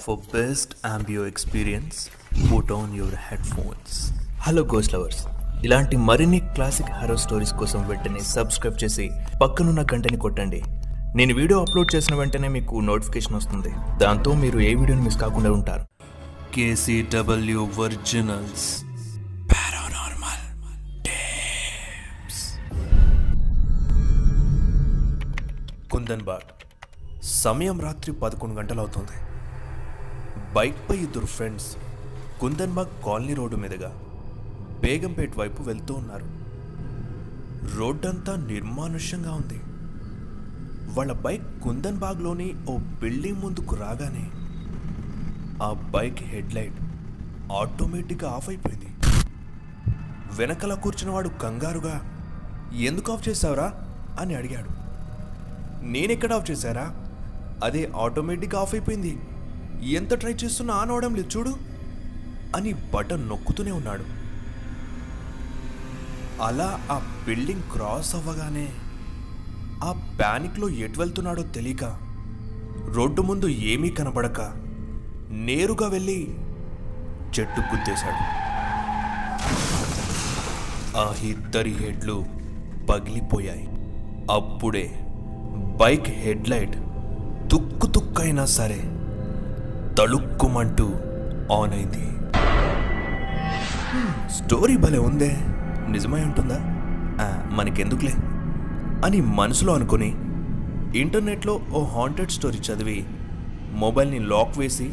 For best ఆంబియో experience put on your headphones hello ghost lovers ఇలాంటి మరిన్ని classic harrow stories కోసం వెంటనే subscribe చేసి పక్కనున్న గంటని కొట్టండి. నేను వీడియో అప్లోడ్ చేసిన వెంటనే మీకు నోటిఫికేషన్ వస్తుంది. దాంతో మీరు ఏ వీడియోని మిస్ కాకుండా ఉంటారు. కేసీడబ్ల్యూ ఒరిజినల్స్ పారానార్మల్ కుందన్ సమయం రాత్రి పదకొండు గంటలు అవుతుంది బైక్పై ఇద్దరు ఫ్రెండ్స్ కుందన్బాగ్ కాలనీ రోడ్డు మీదుగా బేగంపేట్ వైపు వెళ్తూ ఉన్నారు. రోడ్డంతా నిర్మానుష్యంగా ఉంది. వాళ్ళ బైక్ కుందన్బాగ్లోని ఓ బిల్డింగ్ ముందుకు రాగానే ఆ బైక్ హెడ్లైట్ ఆటోమేటిక్గా ఆఫ్ అయిపోయింది. వెనకల కూర్చున్నవాడు కంగారుగా ఎందుకు ఆఫ్ చేసావురా అని అడిగాడు. నేనెక్కడ ఆఫ్ చేశారా? అదే ఆటోమేటిక్గా ఆఫ్ అయిపోయింది. ఎంత ట్రై చేస్తున్నా ఆన్ అవడం లేదు చూడు. అని బటన్ నొక్కుతూనే ఉన్నాడు. అలా ఆ బిల్డింగ్ క్రాస్ అవ్వగానే ఆ ప్యానిక్లో ఎటు వెళ్తున్నాడో తెలియక రోడ్డు ముందు ఏమీ కనబడక నేరుగా వెళ్ళి చెట్టు గుద్దేశాడు. ఆ ఇద్దరి హెడ్లు పగిలిపోయాయి. అప్పుడే బైక్ హెడ్లైట్ తుక్కు తుక్కైనా సరే తళుక్కుమంటూ ఆన్ అయింది. స్టోరీ భలే ఉందే. నిజమై ఉంటుందా? మనకెందుకులే? అని మనసులో అనుకుని ఇంటర్నెట్లో ఓ హాంటెడ్ స్టోరీ చదివి మొబైల్ని లాక్ వేసి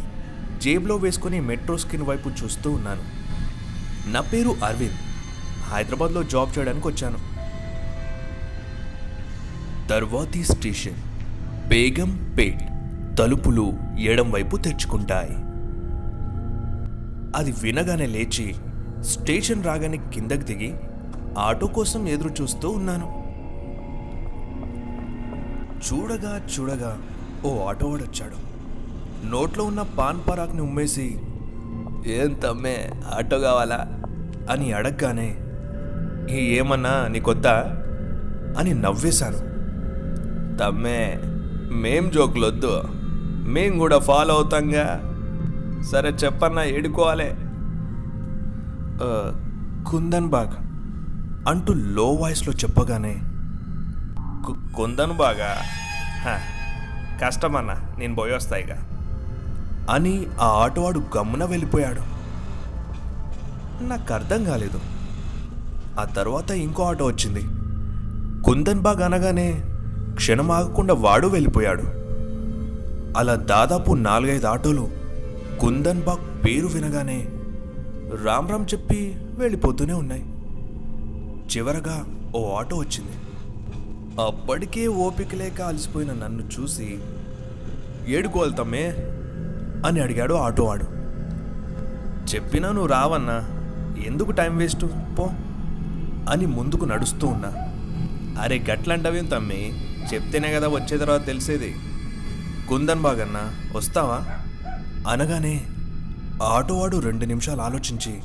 జేబులో వేసుకుని మెట్రో స్కిన్ వైపు చూస్తూ ఉన్నాను. నా పేరు అరవింద్. హైదరాబాద్లో జాబ్ చేయడానికి వచ్చాను. తర్వాతి స్టేషన్ బేగంపేట్. తలుపులు ఎడంవైపు తెచ్చుకుంటాయి తెరుచుకుంటాయి. అది వినగానే లేచి స్టేషన్ రాగానే కిందకి దిగి ఆటో కోసం ఎదురు చూస్తూ ఉన్నాను. చూడగా చూడగా ఓ ఆటో వాడు వచ్చాడు. నోట్లో ఉన్న పాన్ పరాక్ని ఉమ్మేసి ఏం తమ్మే ఆటో కావాలా? అని అడగగానే ఏమన్నా నీకొద్దా? అని నవ్వేశాను. తమ్మే మేం జోకులొద్దు. మేం కూడా ఫాలో అవుతాంగా. సరే చెప్పన్నా ఏడుకోవాలి. "ఆ, కుందన్ బాగ్ అంటూ లో వాయిస్లో చెప్పగానే "కు- కుందన్ బాగా? కష్టమన్నా నేను పోయి వస్తాయిగా అని ఆ ఆటోవాడు గమ్మున వెళ్ళిపోయాడు. నాకు అర్థం కాలేదు. ఆ తర్వాత ఇంకో ఆటో వచ్చింది. కుందన్ బాగ్ అనగానే క్షణం ఆగకుండా వాడు వెళ్ళిపోయాడు. అలా దాదాపు నాలుగైదు ఆటోలు కుందన్ బాగ్ పేరు వినగానే రామ్ రామ్ చెప్పి వెళ్ళిపోతూనే ఉన్నాయి. చివరగా ఓ ఆటో వచ్చింది. అప్పటికే ఓపిక లేక అలసిపోయిన నన్ను చూసి ఏడుకోవాలతమ్మే అని అడిగాడు ఆటోవాడు చెప్పినా నువ్వు రావన్నా ఎందుకు టైం వేస్ట్? పో అని ముందుకు నడుస్తూ ఉన్నా. అరే గట్లంటవేం తమ్మి? చెప్తేనే కదా వచ్చే తర్వాత తెలిసేది. కుందన్ బాగన్నా వస్తావా? అనగానే ఆటోవాడు రెండు నిమిషాలు ఆలోచించి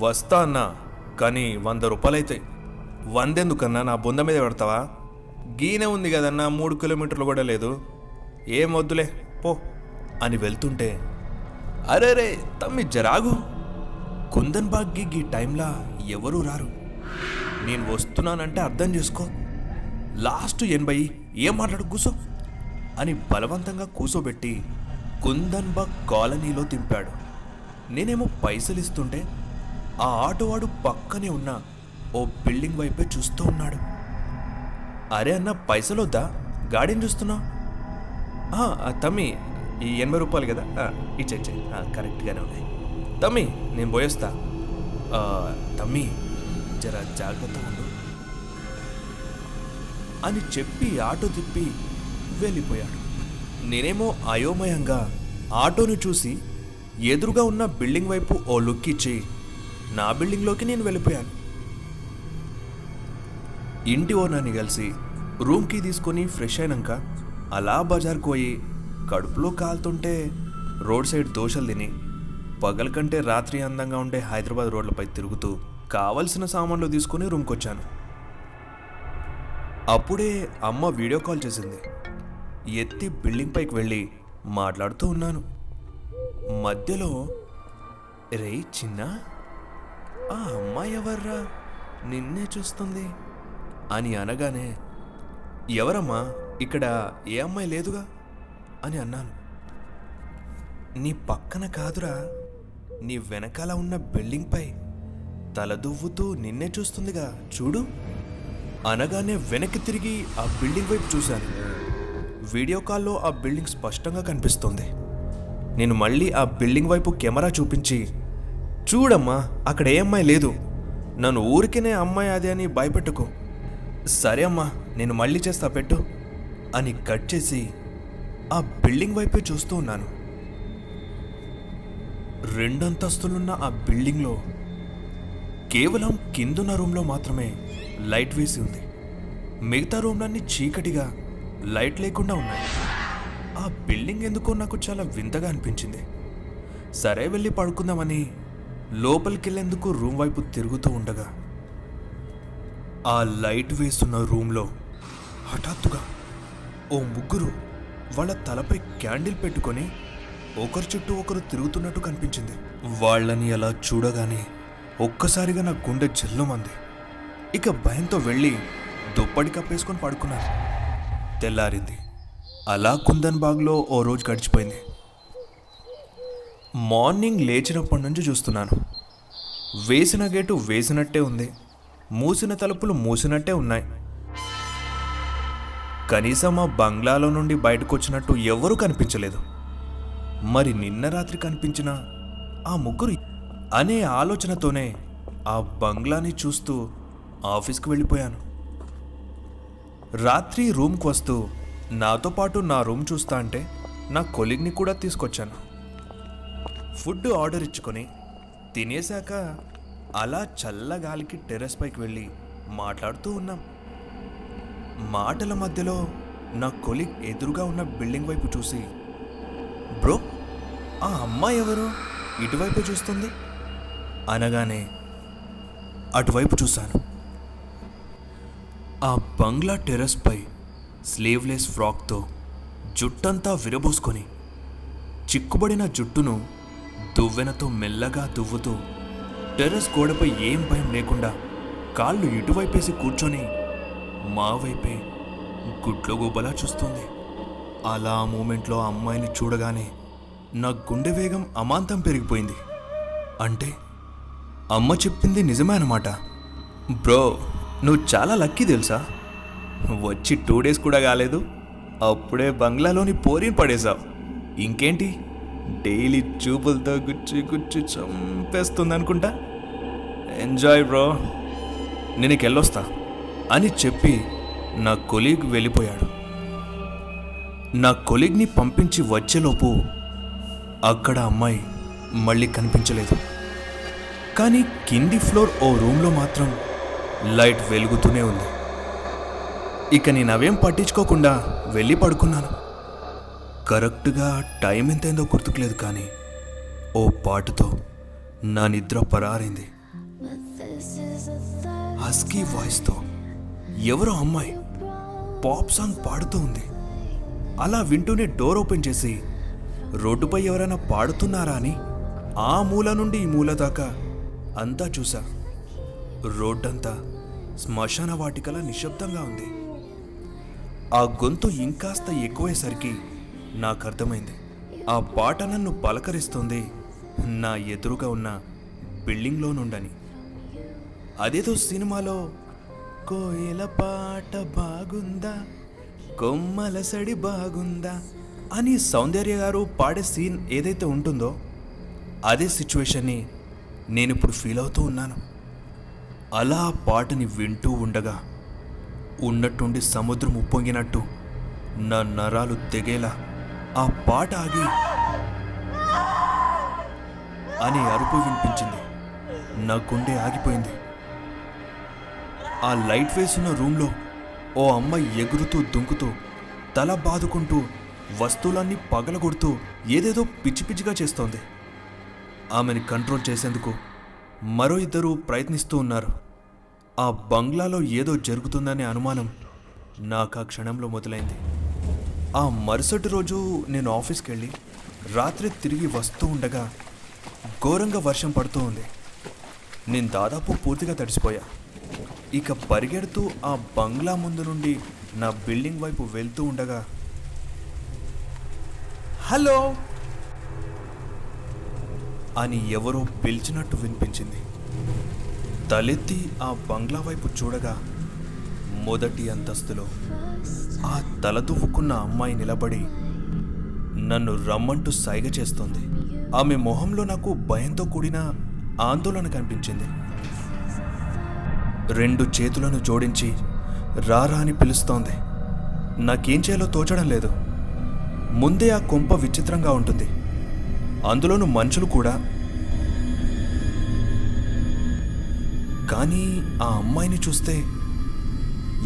వస్తా అన్నా కానీ వంద రూపాయలైతే వందెందుకన్నా నా బొంద మీద పెడతావా? గీనే ఉంది కదన్నా మూడు కిలోమీటర్లు కూడా లేదు. ఏం వద్దులే పో అని వెళ్తుంటే అరే రే తమ్మి జరాగు. కుందన్ బాగ్కి ఈ టైంలా ఎవరూ రారు. నేను వస్తున్నానంటే అర్థం చేసుకో. లాస్ట్ ఎనభై ఏం మాట్లాడు కూసో. అని బలవంతంగా కూసోబెట్టి కుందన్ కాలనీలో దింపాడు. నేనేమో పైసలు ఇస్తుంటే ఆ ఆటోవాడు పక్కనే ఉన్న ఓ బిల్డింగ్ వైపే చూస్తూ ఉన్నాడు. అరే అన్న పైసలు వద్దా గాడిని చూస్తున్నావు తమ్మి ఈ ఎనభై రూపాయలు కదా? ఇచ్చే కరెక్ట్గానే ఉన్నాయి. తమ్మి నేను పోయేస్తా. తమ్మి జర జాగ్రత్తగా ఉండు. అని చెప్పి ఆటో తిప్పి వెళ్ళిపోయాడు. నేనేమో అయోమయంగా ఆటోని చూసి ఎదురుగా ఉన్న బిల్డింగ్ వైపు ఓ లుక్ ఇచ్చి నా బిల్డింగ్లోకి నేను వెళ్ళిపోయాను. ఇంటి ఓనర్ని కలిసి రూమ్కి తీసుకొని ఫ్రెష్ అయినాక అలా బజార్కి పోయి కడుపులో కాలుతుంటే రోడ్ సైడ్ దోశలు తిని పగల కంటే రాత్రి అందంగా ఉండే హైదరాబాద్ రోడ్లపై తిరుగుతూ కావలసిన సామాన్లు తీసుకుని రూమ్కి వచ్చాను అప్పుడే అమ్మ వీడియో కాల్ చేసింది. ఎత్తి బిల్డింగ్ పైకి వెళ్ళి మాట్లాడుతూ ఉన్నాను. మధ్యలో రే చిన్న ఆ అమ్మాయి ఎవర్రా? నిన్నే చూస్తుంది అని అనగానే ఎవరమ్మా? ఇక్కడ ఏ అమ్మాయి లేదుగా? అని అన్నాను. నీ పక్కన కాదురా. నీ వెనకాల ఉన్న బిల్డింగ్పై తలదువ్వుతూ నిన్నే చూస్తుందిగా చూడు అనగానే వెనక్కి తిరిగి ఆ బిల్డింగ్ వైపు చూశాను. వీడియో కాల్లో ఆ బిల్డింగ్ స్పష్టంగా కనిపిస్తుంది. నేను మళ్ళీ ఆ బిల్డింగ్ వైపు కెమెరా చూపించి చూడమ్మా అక్కడ ఏ అమ్మాయి లేదు. నన్ను ఊరికేనే అమ్మాయి అది అని భయపెట్టుకో. సరే అమ్మా నేను మళ్ళీ చేస్తా పెట్టు అని కట్ చేసి ఆ బిల్డింగ్ వైపే చూస్తూ ఉన్నాను. రెండంతస్తులున్న ఆ బిల్డింగ్లో కేవలం కిందున్న రూమ్లో మాత్రమే లైట్ వేసి ఉంది. మిగతా రూమ్లన్నీ చీకటిగా లైట్ లేకుండా ఉన్నాయి. ఆ బిల్డింగ్ ఎందుకో నాకు చాలా వింతగా అనిపించింది. సరే వెళ్ళి పడుకుందామని లోపలికి వెళ్ళేందుకు రూమ్ వైపు తిరుగుతూ ఉండగా ఆ లైట్ వేస్తున్న రూమ్లో హఠాత్తుగా ఓ ముగ్గురు వాళ్ళ తలపై క్యాండిల్ పెట్టుకొని ఒకరి చుట్టూ ఒకరు తిరుగుతున్నట్టు కనిపించింది. వాళ్ళని అలా చూడగానే ఒక్కసారిగా నా గుండె జల్లుమంది. ఇక భయంతో వెళ్ళి దుప్పటి కప్పేసుకొని పడుకున్నాను తెల్లారింది. అలా కుందన్ బాగ్లో ఓ రోజు గడిచిపోయింది. మార్నింగ్ లేచినప్పటి నుంచి చూస్తున్నాను. వేసిన గేటు వేసినట్టే ఉంది. మూసిన తలుపులు మూసినట్టే ఉన్నాయి. కనీసం ఆ బంగ్లాలో నుండి బయటకు వచ్చినట్టు ఎవరూ కనిపించలేదు. మరి నిన్న రాత్రి కనిపించిన ఆ ముగ్గురు అనే ఆలోచనతోనే ఆ బంగ్లాని చూస్తూ ఆఫీస్కి వెళ్ళిపోయాను. రాత్రి రూమ్కి వస్తూ నాతో పాటు నా రూమ్ చూస్తా అంటే నా కొలిగ్ని కూడా తీసుకొచ్చాను. ఫుడ్ ఆర్డర్ ఇచ్చుకొని తినేశాక అలా చల్లగాలికి టెర్రస్ పైకి వెళ్ళి మాట్లాడుతూ ఉన్నాం. మాటల మధ్యలో నా కొలిగ్ ఎదురుగా ఉన్న బిల్డింగ్ వైపు చూసి బ్రో ఆ అమ్మాయి ఎవరు? ఇటువైపు చూస్తుంది? అనగానే అటువైపు చూశాను. ఆ బంగ్లా టెర్రస్పై స్లీవ్లెస్ ఫ్రాక్తో జుట్టంతా విరబోసుకొని చిక్కుబడిన జుట్టును దువ్వెనతో మెల్లగా దువ్వుతూ టెర్రస్ గోడపై ఏం భయం లేకుండా కాళ్ళు ఇటువైపేసి కూర్చొని మా వైపే గుడ్ల చూస్తుంది. అలా ఆ మూమెంట్లో అమ్మాయిని చూడగానే నా గుండె వేగం అమాంతం పెరిగిపోయింది. అంటే అమ్మ చెప్పింది నిజమే అన్నమాట. బ్రో నువ్వు చాలా లక్కీ తెలుసా? వచ్చి టూ డేస్ కూడా కాలేదు. అప్పుడే బంగ్లాలోని పోరిని పడేశావు. ఇంకేంటి? డైలీ చూపులతో గుచ్చి గుచ్చి చంపేస్తుంది అనుకుంటా ఎంజాయ్ బ్రో నేను వెళ్ళొస్తా అని చెప్పి నా కొలీగ్ వెళ్ళిపోయాడు. నా కొలీగ్ని పంపించి వచ్చేలోపు అక్కడ అమ్మాయి మళ్ళీ కనిపించలేదు. కానీ కింది ఫ్లోర్ ఓ రూమ్లో మాత్రం లైట్ వెలుగుతూనే ఉంది. ఇక నేను అవేం పట్టించుకోకుండా వెళ్ళి పడుకున్నాను. కరెక్ట్గా టైం ఎంతైందో గుర్తుకులేదు కానీ ఓ పాటతో నా నిద్ర పరారైంది. హస్కీ వాయిస్తో ఎవరో అమ్మాయి పాప్ సాంగ్ పాడుతూ ఉంది. అలా వింటూనే డోర్ ఓపెన్ చేసి రోడ్డుపై ఎవరైనా పాడుతున్నారా అని ఆ మూల నుండి ఈ మూల దాకా అంతా చూసా. రోడ్డంతా శ్మశాన వాటికలా నిశ్శబ్దంగా ఉంది. ఆ గొంతు ఇంకాస్త ఎక్కువేసరికి నాకు అర్థమైంది ఆ పాట నన్ను పలకరిస్తుంది. నా ఎదురుగా ఉన్న బిల్డింగ్లో నుండని. అదేదో సినిమాలో కోయల పాట బాగుందా? కొమ్మల సడి బాగుందా? అని సౌందర్య గారు పాడే సీన్ ఏదైతే ఉంటుందో అదే సిచ్యువేషన్ని నేను ఇప్పుడు ఫీల్ అవుతూ ఉన్నాను. అలా పాటని వింటూ ఉండగా ఉన్నట్టుండి సముద్రం ఉప్పొంగినట్టు నా నరాలు తెగేలా ఆ పాట ఆగి అనే అరుపు వినిపించింది. నా గుండె ఆగిపోయింది. ఆ లైట్ వేసున్న రూమ్లో ఓ అమ్మాయి ఎగురుతూ దుంకుతూ తల బాదుకుంటూ వస్తువులన్నీ పగలగొడుతూ ఏదేదో పిచ్చి పిచ్చిగా చేస్తోంది. ఆమెని కంట్రోల్ చేసేందుకు మరో ఇద్దరు ప్రయత్నిస్తూ ఉన్నారు. ఆ బంగ్లాలో ఏదో జరుగుతుందనే అనుమానం నాకు ఆ క్షణంలో మొదలైంది. ఆ మరుసటి రోజు నేను ఆఫీస్కి వెళ్ళి రాత్రి తిరిగి వస్తూ ఉండగా ఘోరంగా వర్షం పడుతూ ఉంది. నేను దాదాపు పూర్తిగా తడిసిపోయా. ఇక పరిగెడుతూ ఆ బంగ్లా ముందు నుండి నా బిల్డింగ్ వైపు వెళ్తూ ఉండగా హలో! అని ఎవరో పిలిచినట్టు వినిపించింది. తలెత్తి ఆ బంగ్లా వైపు చూడగా మొదటి అంతస్తులో ఆ తల అమ్మాయి నిలబడి నన్ను రమ్మంటూ సైగ చేస్తోంది. ఆమె మొహంలో నాకు భయంతో కూడిన ఆందోళన కనిపించింది. రెండు చేతులను జోడించి రారా అని పిలుస్తోంది. నాకేం చేయాలో తోచడం లేదు. ముందే ఆ కొంప విచిత్రంగా ఉంటుంది. అందులోనూ మనుషులు కూడా కానీ ఆ అమ్మాయిని చూస్తే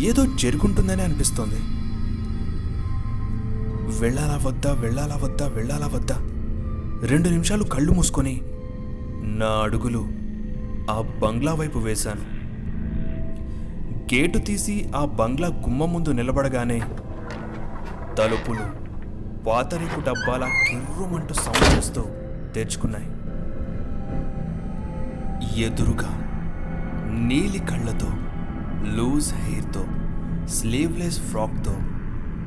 ఏదో జరుగుంటుందని అనిపిస్తోంది. వెళ్ళాలా వద్దా వెళ్ళాలా వద్దా వెళ్ళాలా వద్దా? రెండు నిమిషాలు కళ్ళు మూసుకొని నా అడుగులు ఆ బంగ్లా వైపు వేశాను. గేటు తీసి ఆ బంగ్లా గుమ్మ ముందు నిలబడగానే తలుపులు పాతరిపు డబ్బాల కిర్రుమంటూ సౌండ్ చేస్తూ తెరుచుకున్నాయి. ఎదురుగా నీలి కళ్ళతో లూజ్ హెయిర్తో స్లీవ్లెస్ ఫ్రాక్తో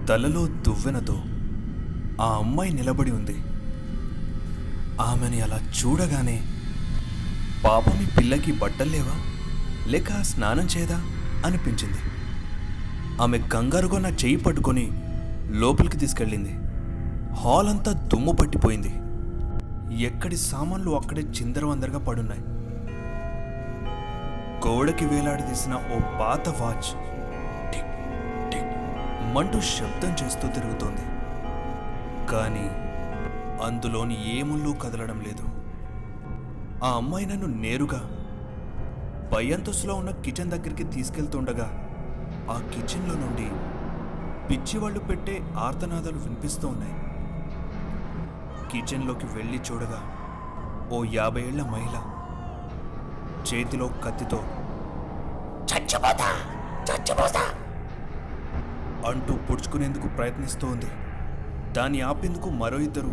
తలలో దువ్వెనతో ఆ అమ్మాయి నిలబడి ఉంది. ఆమెని అలా చూడగానే పాపమి పిల్లకి బట్టల్లేవా లేక స్నానం చేయదా? అనిపించింది. ఆమె కంగారుగా నా చేయి పట్టుకొని లోపలికి తీసుకెళ్ళింది. హాల్ అంతా దుమ్ము పట్టిపోయింది. ఎక్కడి సామాన్లు అక్కడే చిందరవందరగా పడున్నాయి. గోడకి వేలాడదీసిన ఓ పాత వాచ్ టిక్ టిక్ మంటూ శబ్దం చేస్తూ తిరుగుతోంది. కానీ అందులోని ఏముళ్ళు కదలడం లేదు. ఆ అమ్మాయి నన్ను నేరుగా పై అంతస్తులో ఉన్న కిచెన్ దగ్గరికి తీసుకెళ్తుండగా ఆ కిచెన్లో నుండి పిచ్చివాళ్ళు పెట్టే ఆర్తనాదాలు వినిపిస్తూ ఉన్నాయి కిచెన్లోకి వెళ్ళి చూడగా ఓ యాభై ఏళ్ళ మహిళ చేతిలో కత్తితో. చచ్చిపోతా చచ్చిపోతా. అంటూ పుడుచుకునేందుకు ప్రయత్నిస్తూ ఉంది దాన్ని ఆపేందుకు మరో ఇద్దరు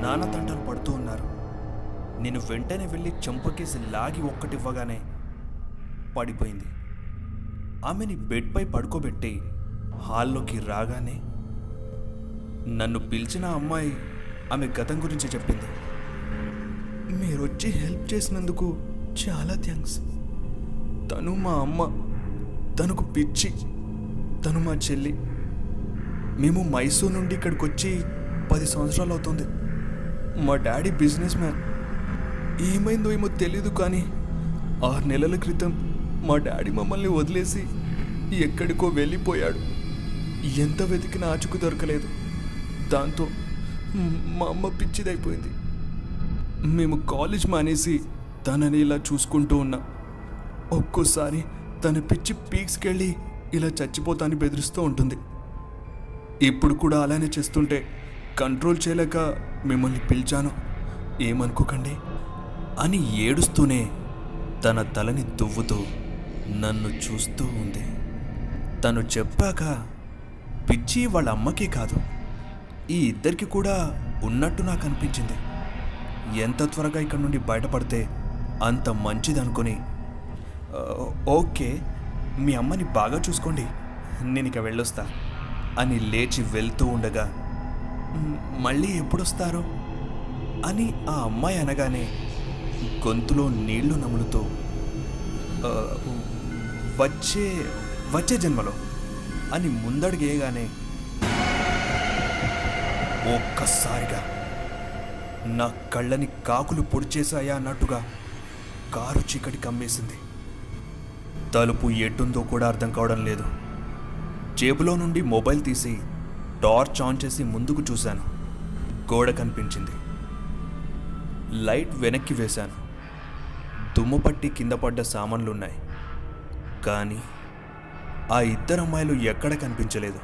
నానా తంటాలు పడుతూ ఉన్నారు. నేను వెంటనే వెళ్ళి చెంపకేసి లాగి ఒక్కటివ్వగానే పడిపోయింది. ఆమెని బెడ్పై పడుకోబెట్టి హాల్లోకి రాగానే నన్ను పిలిచిన అమ్మాయి ఆమె గతం గురించి చెప్పింది. మీరు వచ్చి హెల్ప్ చేసినందుకు చాలా థ్యాంక్స్. తను మా అమ్మ తనకు పిచ్చి తను మా చెల్లి. మేము మైసూర్ నుండి ఇక్కడికి వచ్చి పది సంవత్సరాలు అవుతుంది. మా డాడీ బిజినెస్ మ్యాన్. ఏమైందో ఏమో తెలీదు కానీ ఆరు నెలల క్రితం మా డాడీ మమ్మల్ని వదిలేసి ఎక్కడికో వెళ్ళిపోయాడు. ఎంత వెతికినా ఆచుకు దొరకలేదు. దాంతో మా అమ్మ పిచ్చిదైపోయింది. మేము కాలేజ్ మానేసి తనని ఇలా చూసుకుంటూ ఉన్నా. ఒక్కోసారి తన పిచ్చి పీక్స్కెళ్ళి ఇలా చచ్చిపోతాని బెదిరిస్తూ ఉంటుంది. ఇప్పుడు కూడా అలానే చేస్తుంటే కంట్రోల్ చేయలేక మిమ్మల్ని పిలిచాను. ఏమనుకోకండి? అని ఏడుస్తూనే తన తలని దువ్వుతూ నన్ను చూస్తూ ఉంది. తను చెప్పాక పిచ్చి వాళ్ళ అమ్మకి కాదు ఈ ఇద్దరికి కూడా ఉన్నట్టు నాకు అనిపించింది. ఎంత త్వరగా ఇక్కడ నుండి బయటపడితే అంత మంచిదనుకొని ఓకే మీ అమ్మని బాగా చూసుకోండి నేను ఇక వెళ్ళొస్తా అని లేచి వెళ్తూ ఉండగా మళ్ళీ ఎప్పుడొస్తారు? అని ఆ అమ్మాయి అనగానే గొంతులో నీళ్ళు నములుతూ వచ్చే వచ్చే జన్మలో అని ముందడుగేయగానే ఒక్కసారిగా నా కళ్ళని కాకులు పొడిచేశాయా అన్నట్టుగా కారు చీకటి కమ్మేసింది. తలుపు ఎటుందో కూడా అర్థం కావడం లేదు. జేబులో నుండి మొబైల్ తీసి టార్చ్ ఆన్ చేసి ముందుకు చూశాను. గోడ కనిపించింది. లైట్ వెనక్కి వేశాను. దుమ్ము పట్టి కింద పడ్డ సామాన్లున్నాయి. కానీ ఆ ఇద్దరు అమ్మాయిలు ఎక్కడ కనిపించలేదు?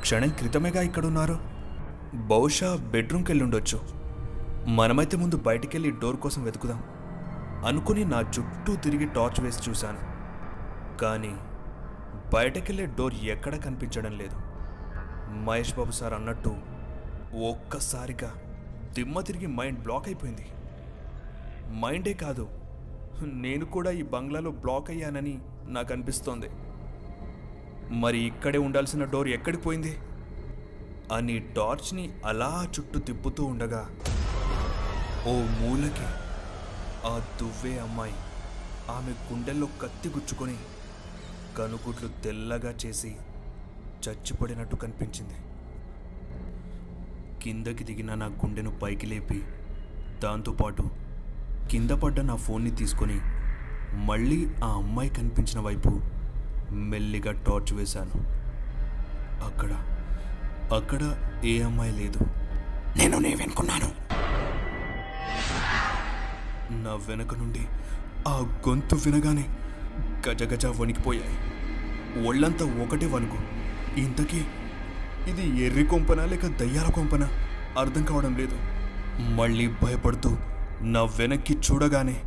క్షణం క్రితమేగా ఇక్కడున్నారు. బహుశా బెడ్రూమ్కి వెళ్ళి ఉండొచ్చు. మనమైతే ముందు బయటికెళ్ళి డోర్ కోసం వెతుకుదాం. అనుకుని నా చుట్టూ తిరిగి టార్చ్ వేసి చూశాను. కానీ బయటకెళ్ళే డోర్ ఎక్కడ కనిపించడం లేదు. మహేష్ బాబు సార్ అన్నట్టు ఒక్కసారిగా దిమ్మ తిరిగి మైండ్ బ్లాక్ అయిపోయింది. మైండే కాదు నేను కూడా ఈ బంగ్లాలో బ్లాక్ అయ్యానని నాకు అనిపిస్తోంది. మరి ఇక్కడే ఉండాల్సిన డోర్ ఎక్కడికి పోయింది? అని టార్చ్ని అలా చుట్టూ తిప్పుతూ ఉండగా ఓ మూలకి ఆ దువ్వే అమ్మాయి. ఆమె గుండెల్లో కత్తి గుచ్చుకొని కనుగుడ్లు తెల్లగా చేసి చచ్చిపడినట్టు కనిపించింది. కిందకి దిగిన నా గుండెను పైకి లేపి దాంతోపాటు కింద పడ్డ నా ఫోన్ని తీసుకొని మళ్ళీ ఆ అమ్మాయి కనిపించిన వైపు మెల్లిగా టార్చ్ వేశాను. అక్కడ అక్కడ ఏ అమ్మాయి లేదు. నేను నీ వెనుకున్నాను. నా వెనక నుండి ఆ గొంతు వినగానే గజగజ వణికిపోయాయి. ఒళ్ళంతా ఒకటే వణుకు. ఇంతకీ ఇది ఎర్రి కొంపనా లేక దయ్యాల కొంపనా? అర్థం కావడం లేదు. మళ్ళీ భయపడుతూ నా వెనక్కి చూడగానే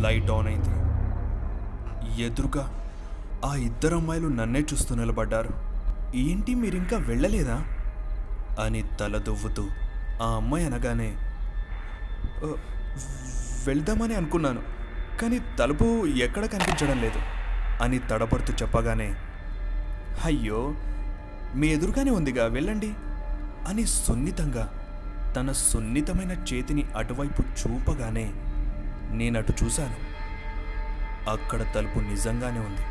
లైట్ ఆన్ అయింది. ఎదురుగా ఆ ఇద్దరు అమ్మాయిలు నన్నే చూస్తూ నిలబడ్డారు. ఏంటి మీరింకా వెళ్ళలేదా? అని తల దువ్వుతూ ఆ అమ్మాయి అనగానే వెళ్దామని అనుకున్నాను కానీ తలుపు ఎక్కడ కనిపించడం లేదు అని తడబడుతూ చెప్పగానే అయ్యో మీ ఎదురుగానే ఉందిగా వెళ్ళండి అని సున్నితంగా తన సున్నితమైన చేతిని అటువైపు చూపగానే నేనటు చూశాను. అక్కడ తలుపు నిజంగానే ఉంది.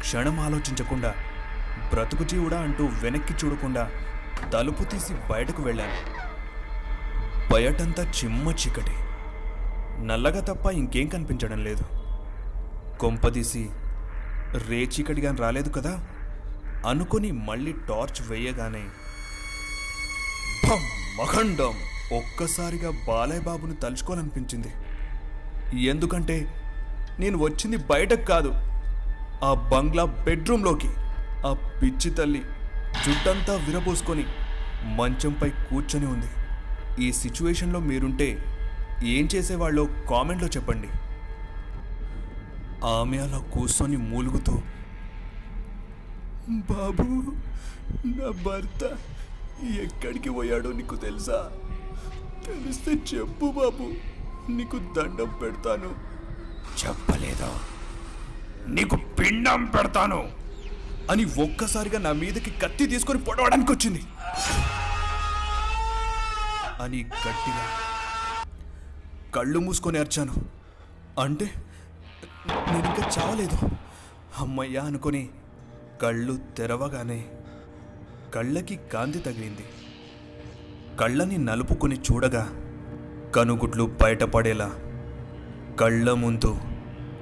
క్షణం ఆలోచించకుండా బ్రతుకు జీవుడా అంటూ వెనక్కి చూడకుండా తలుపు తీసి బయటకు వెళ్ళాను. బయటంతా చిమ్మ చీకటి. నల్లగా తప్ప ఇంకేం కనిపించడం లేదు. కొంపదీసి రే చీకటిగా రాలేదు కదా? అనుకుని మళ్ళీ టార్చ్ వేయగానే మఖండం ఒక్కసారిగా బాలయ్య బాబును తలుచుకోవాలనిపించింది. ఎందుకంటే నేను వచ్చింది బయటకు కాదు. ఆ బంగ్లా బెడ్రూమ్లోకి. ఆ పిచ్చి తల్లి జుట్టంతా విరబోసుకొని మంచంపై కూర్చొని ఉంది. ఈ సిచ్యువేషన్లో మీరుంటే ఏం చేసేవాళ్ళో కామెంట్లో చెప్పండి. ఆమె అలా కూర్చొని మూలుగుతూ బాబు నా భర్త ఎక్కడికి పోయాడో నీకు తెలుసా? తెలిస్తే చెప్పు బాబు నీకు దండం పెడతాను. చెప్పలేదు? నీకు పిండం పెడతాను! అని ఒక్కసారిగా నా మీదకి కత్తి తీసుకొని పొడవడానికి వచ్చింది అని గట్టిగా కళ్ళు మూసుకొని అర్చాను. అంటే నేను ఇంకా చావలేదు. అమ్మయ్యా అనుకొని కళ్ళు తెరవగానే కళ్ళకి కాంతి తగిలింది. కళ్ళని నలుపుకొని చూడగా కనుగుడ్లు బయటపడేలా కళ్ళ ముందు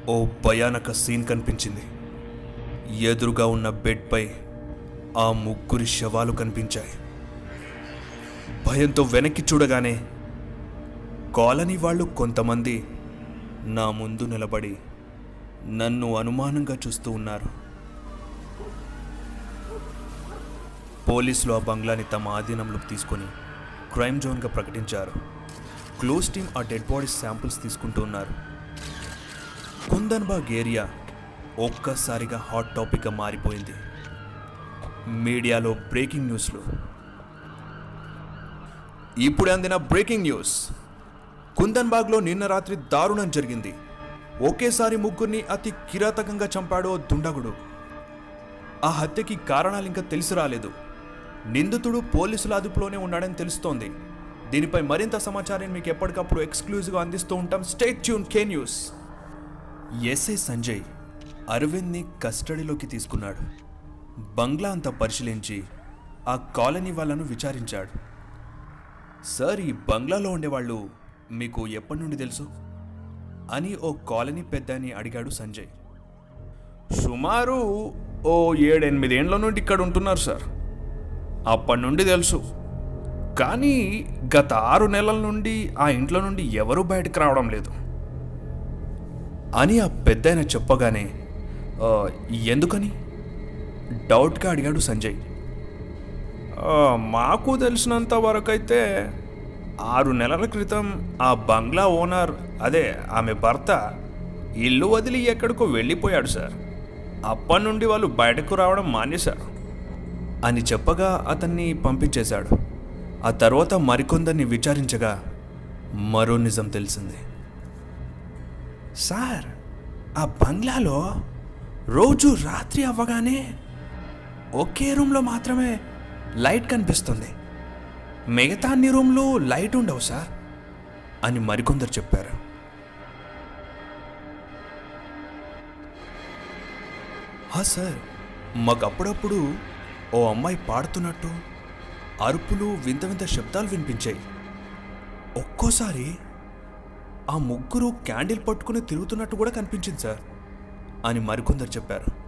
ఓ భయానక సీన్ కనిపించింది. ఎదురుగా ఉన్న బెడ్పై ఆ ముగ్గురి శవాలు కనిపించాయి. భయంతో వెనక్కి చూడగానే కాలనీ వాళ్ళు కొంతమంది నా ముందు నిలబడి నన్ను అనుమానంగా చూస్తూ ఉన్నారు. పోలీసులు ఆ బంగ్లాని తమ ఆధీనంలోకి తీసుకొని క్రైమ్ జోన్గా ప్రకటించారు. క్లోజ్ టీమ్ ఆ డెడ్ బాడీస్ శాంపిల్స్ తీసుకుంటూ ఉన్నారు. కుందన్బాగ్ ఏరియా ఒక్కసారిగా హాట్ టాపిక్గా మారిపోయింది. మీడియాలో బ్రేకింగ్ న్యూస్లు ఇప్పుడే అందిన బ్రేకింగ్ న్యూస్. కుందన్బాగ్లో నిన్న రాత్రి దారుణం జరిగింది. ఒకేసారి ముగ్గురిని అతి కిరాతకంగా చంపాడు దుండగుడు. ఆ హత్యకి కారణాలు ఇంకా తెలిసి రాలేదు. నిందితుడు పోలీసుల అదుపులోనే ఉన్నాడని తెలుస్తోంది. దీనిపై మరింత సమాచారం మీకు ఎప్పటికప్పుడు ఎక్స్క్లూజివ్గా అందిస్తూ ఉంటాం. స్టేట్ ట్యూన్ కే న్యూస్ ఎస్ఐ సంజయ్ అరవింద్ని కస్టడీలోకి తీసుకున్నాడు. బంగ్లా అంతా పరిశీలించి ఆ కాలనీ వాళ్ళను విచారించాడు. సార్ ఈ బంగ్లాలో ఉండేవాళ్ళు మీకు ఎప్పటి నుండి తెలుసు? అని ఓ కాలనీ పెద్దని అడిగాడు సంజయ్. సుమారు ఓ ఏడెనిమిదేండ్ల నుండి ఇక్కడ ఉంటున్నారు సార్. అప్పటి నుండి తెలుసు. కానీ గత ఆరు నెలల నుండి ఆ ఇంట్లో నుండి ఎవరూ బయటకు రావడం లేదు. అని ఆ పెద్ద చెప్పగానే ఎందుకని? డౌట్గా అడిగాడు సంజయ్. మాకు తెలిసినంత వరకైతే ఆరు నెలల క్రితం ఆ బంగ్లా ఓనర్ అదే ఆమె భర్త ఇల్లు వదిలి ఎక్కడికో వెళ్ళిపోయాడు సార్. అప్పటి నుండి వాళ్ళు బయటకు రావడం మానేశారు అని చెప్పగా అతన్ని పంపించేశాడు. ఆ తర్వాత మరికొందరిని విచారించగా మరో నిజం తెలిసింది. సార్ ఆ బంగ్లాలో రోజు రాత్రి అవ్వగానే ఒకే రూమ్లో మాత్రమే లైట్ కనిపిస్తుంది. మిగతా అన్ని రూమ్లు లైట్ ఉండవు సార్ అని మరికొందరు చెప్పారు. సార్ మాకు అప్పుడప్పుడు ఓ అమ్మాయి పాడుతున్నట్టు అరుపులు వింత వింత శబ్దాలు వినిపించాయి. ఒక్కోసారి ఆ ముగ్గురు క్యాండిల్ పట్టుకుని తిరుగుతున్నట్టు కూడా కనిపించింది సార్ అని మరికొందరు చెప్పారు.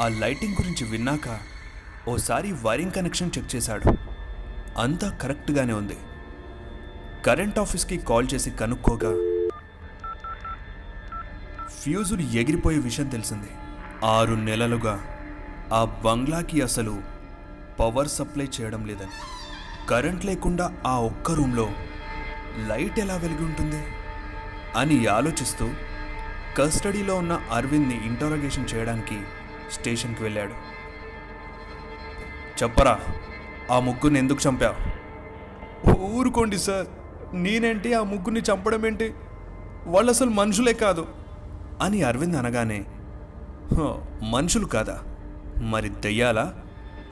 ఆ లైటింగ్ గురించి విన్నాక ఓసారి వైరింగ్ కనెక్షన్ చెక్ చేశాడు. అంతా కరెక్ట్గానే ఉంది. కరెంట్ ఆఫీస్కి కాల్ చేసి కనుక్కోగా ఫ్యూజులు ఎగిరిపోయే విషయం తెలిసింది. ఆరు నెలలుగా ఆ బంగ్లాకి అసలు పవర్ సప్లై చేయడం లేదని. కరెంట్ లేకుండా ఆ ఒక్క రూమ్లో లైట్ ఎలా వెలిగి ఉంటుంది అని ఆలోచిస్తూ కస్టడీలో ఉన్న అరవింద్ని ఇంటరోగేషన్ చేయడానికి స్టేషన్కి వెళ్ళాడు. చెప్పరా ఆ ముగ్గురిని ఎందుకు చంపావు? ఊరుకోండి సార్. నేనేంటి ఆ ముగ్గురిని చంపడం ఏంటి? వాళ్ళు అసలు మనుషులే కాదు. అని అరవింద్ అనగానే "హ, మనుషులు కాదా? మరి దయ్యాలా?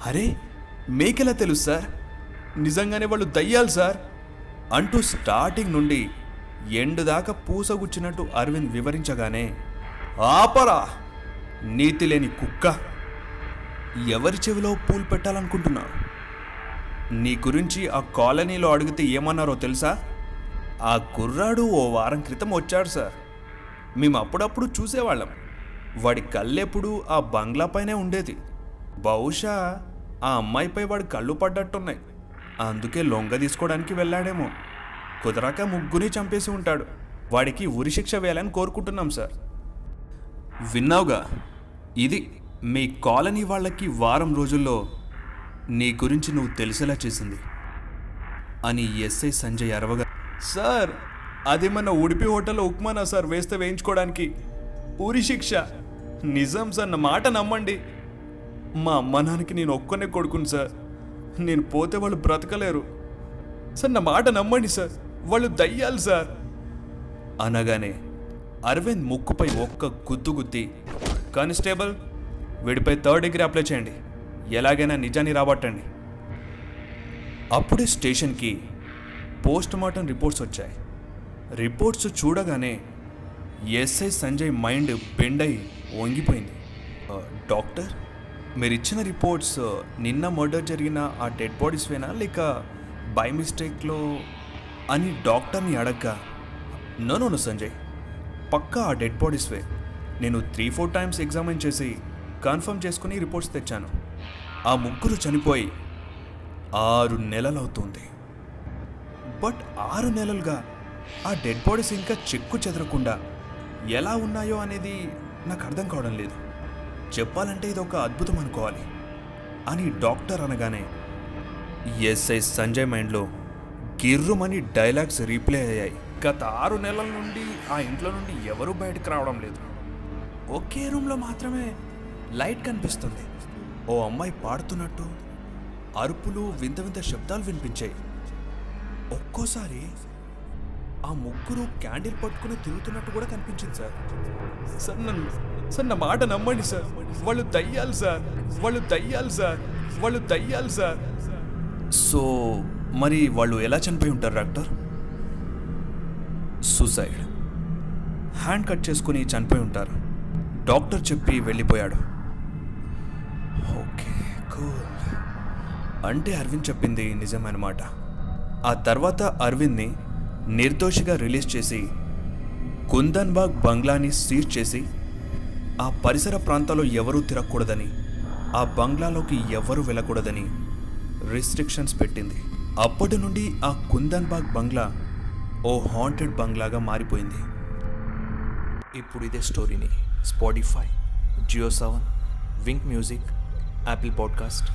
అరే మీకెలా తెలుసు సార్? నిజంగానే వాళ్ళు దయ్యాలు సార్. అంటూ స్టార్టింగ్ నుండి ఎండు దాకా పూసగుచ్చినట్టు అరవింద్ వివరించగానే ఆపరా! నీతి లేని కుక్క ఎవరి చెవిలో పూలు పెట్టాలనుకుంటున్నావు నీ గురించి ఆ కాలనీలో అడిగితే ఏమన్నారో తెలుసా? ఆ కుర్రాడు ఓ వారం క్రితం వచ్చాడు సార్. మేము అప్పుడప్పుడు చూసేవాళ్ళం. వాడి కళ్ళెప్పుడు ఆ బంగ్లా పైనే ఉండేది. బహుశా ఆ అమ్మాయిపై వాడి కళ్ళు పడ్డట్టున్నాయి. అందుకే లొంగ తీసుకోవడానికి వెళ్ళాడేమో. కుదరక ముగ్గురిని చంపేసి ఉంటాడు. వాడికి ఉరిశిక్ష వేయాలని కోరుకుంటున్నాం సార్. విన్నావుగా? ఇది మీ కాలనీ వాళ్ళకి వారం రోజుల్లో నీ గురించి నువ్వు తెలిసేలా చేసింది. అని ఎస్ఐ సంజయ్ అరవగా సార్ అది మన ఉడిపి హోటల్లో ఉప్మానా సార్ వేస్తే వేయించుకోవడానికి? ఊరి శిక్ష. నిజం సార్ నా మాట నమ్మండి. మా అమ్మ నాన్నకి నేను ఒక్కనే కొడుకును సార్. నేను పోతే వాళ్ళు బ్రతకలేరు. సార్ నా మాట నమ్మండి సార్. వాళ్ళు దయ్యాలు సార్. అనగానే అరవింద్ ముక్కుపై ఒక్క గుద్దు గుద్ది కానిస్టేబుల్ వీడిపై థర్డ్ డిగ్రీ అప్లై చేయండి. ఎలాగైనా నిజాన్ని రాబట్టండి. అప్పుడే స్టేషన్కి పోస్ట్ మార్టం రిపోర్ట్స్ వచ్చాయి. రిపోర్ట్స్ చూడగానే S I Sanjay mind bend అయి వంగిపోయింది డాక్టర్ మీరు ఇచ్చిన రిపోర్ట్స్ నిన్న మర్డర్ జరిగిన ఆ డెడ్ బాడీస్వేనా? లేక బై మిస్టేక్లో అని డాక్టర్ని అడగ్గా నో నో సంజయ్ పక్కా ఆ డెడ్ బాడీస్వే నేను త్రీ ఫోర్ టైమ్స్ ఎగ్జామిన్ చేసి కన్ఫర్మ్ చేసుకుని రిపోర్ట్స్ తెచ్చాను. ఆ ముగ్గురు చనిపోయి ఆరు నెలలవుతుంది. బట్ ఆరు నెలలుగా ఆ డెడ్ బాడీస్ ఇంకా చెక్కు చెదరకుండా ఎలా ఉన్నాయో అనేది నాకు అర్థం కావడం లేదు. చెప్పాలంటే ఇది ఒక అద్భుతం అనుకోవాలి. అని డాక్టర్ అనగానే ఎస్ఐ సంజయ్ మైండ్లో గిర్రుమని డైలాగ్స్ రీప్లే అయ్యాయి. గత ఆరు నెలల నుండి ఆ ఇంట్లో నుండి ఎవరూ బయటకు రావడం లేదు. ఒకే రూమ్లో మాత్రమే లైట్ కనిపిస్తుంది. ఓ అమ్మాయి పాడుతున్నట్టు అరుపులు వింత వింత శబ్దాలు వినిపించాయి. ఒక్కోసారి ఆ ముగ్గురు క్యాండిల్ పట్టుకుని తిరుగుతున్నట్టు కూడా కనిపించింది సార్. సార్ నన్ను సార్ నా మాట నమ్మండి సార్. వాళ్ళు దయ్యాలు సార్. వాళ్ళు దయ్యాలు సార్. వాళ్ళు దయ్యాలు సార్. సో మరి వాళ్ళు ఎలా చనిపోయి ఉంటారు డాక్టర్? సూసైడ్. హ్యాండ్ కట్ చేసుకుని చనిపోయి ఉంటారు. డాక్టర్ చెప్పి వెళ్ళిపోయాడు. Okay cool. అంటే అరవింద్ చెప్పింది నిజమన్నమాట ఆ తర్వాత అరవింద్ని నిర్దోషిగా రిలీజ్ చేసి కుందన్బాగ్ బంగ్లాని సీజ్ చేసి ఆ పరిసర ప్రాంతాల్లో ఎవరూ తిరగకూడదని ఆ బంగ్లాలోకి ఎవరూ వెళ్ళకూడదని రిస్ట్రిక్షన్స్ పెట్టింది. అప్పటి నుండి ఆ కుందన్బాగ్ బంగ్లా ఓ హాంటెడ్ బంగ్లాగా మారిపోయింది. ఇప్పుడు ఇదే స్టోరీని Spotify JioSaavn Wynk music Apple podcast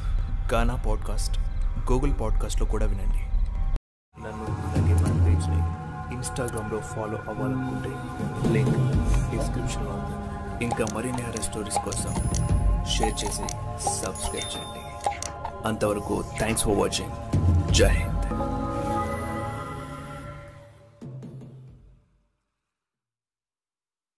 Gaana podcast Google పాడ్కాస్ట్లో కూడా వినండి. నన్ను అలాగే మన పేజ్ని ఇన్స్టాగ్రామ్లో ఫాలో అవ్వాలనుకుంటే లింక్ డిస్క్రిప్షన్లో ఉంది. ఇంకా మరిన్ని హర స్టోరీస్ కోసం షేర్ చేసి సబ్స్క్రైబ్ చేయండి. అంతవరకు థ్యాంక్స్ ఫర్ వాచింగ్ జై హింద్.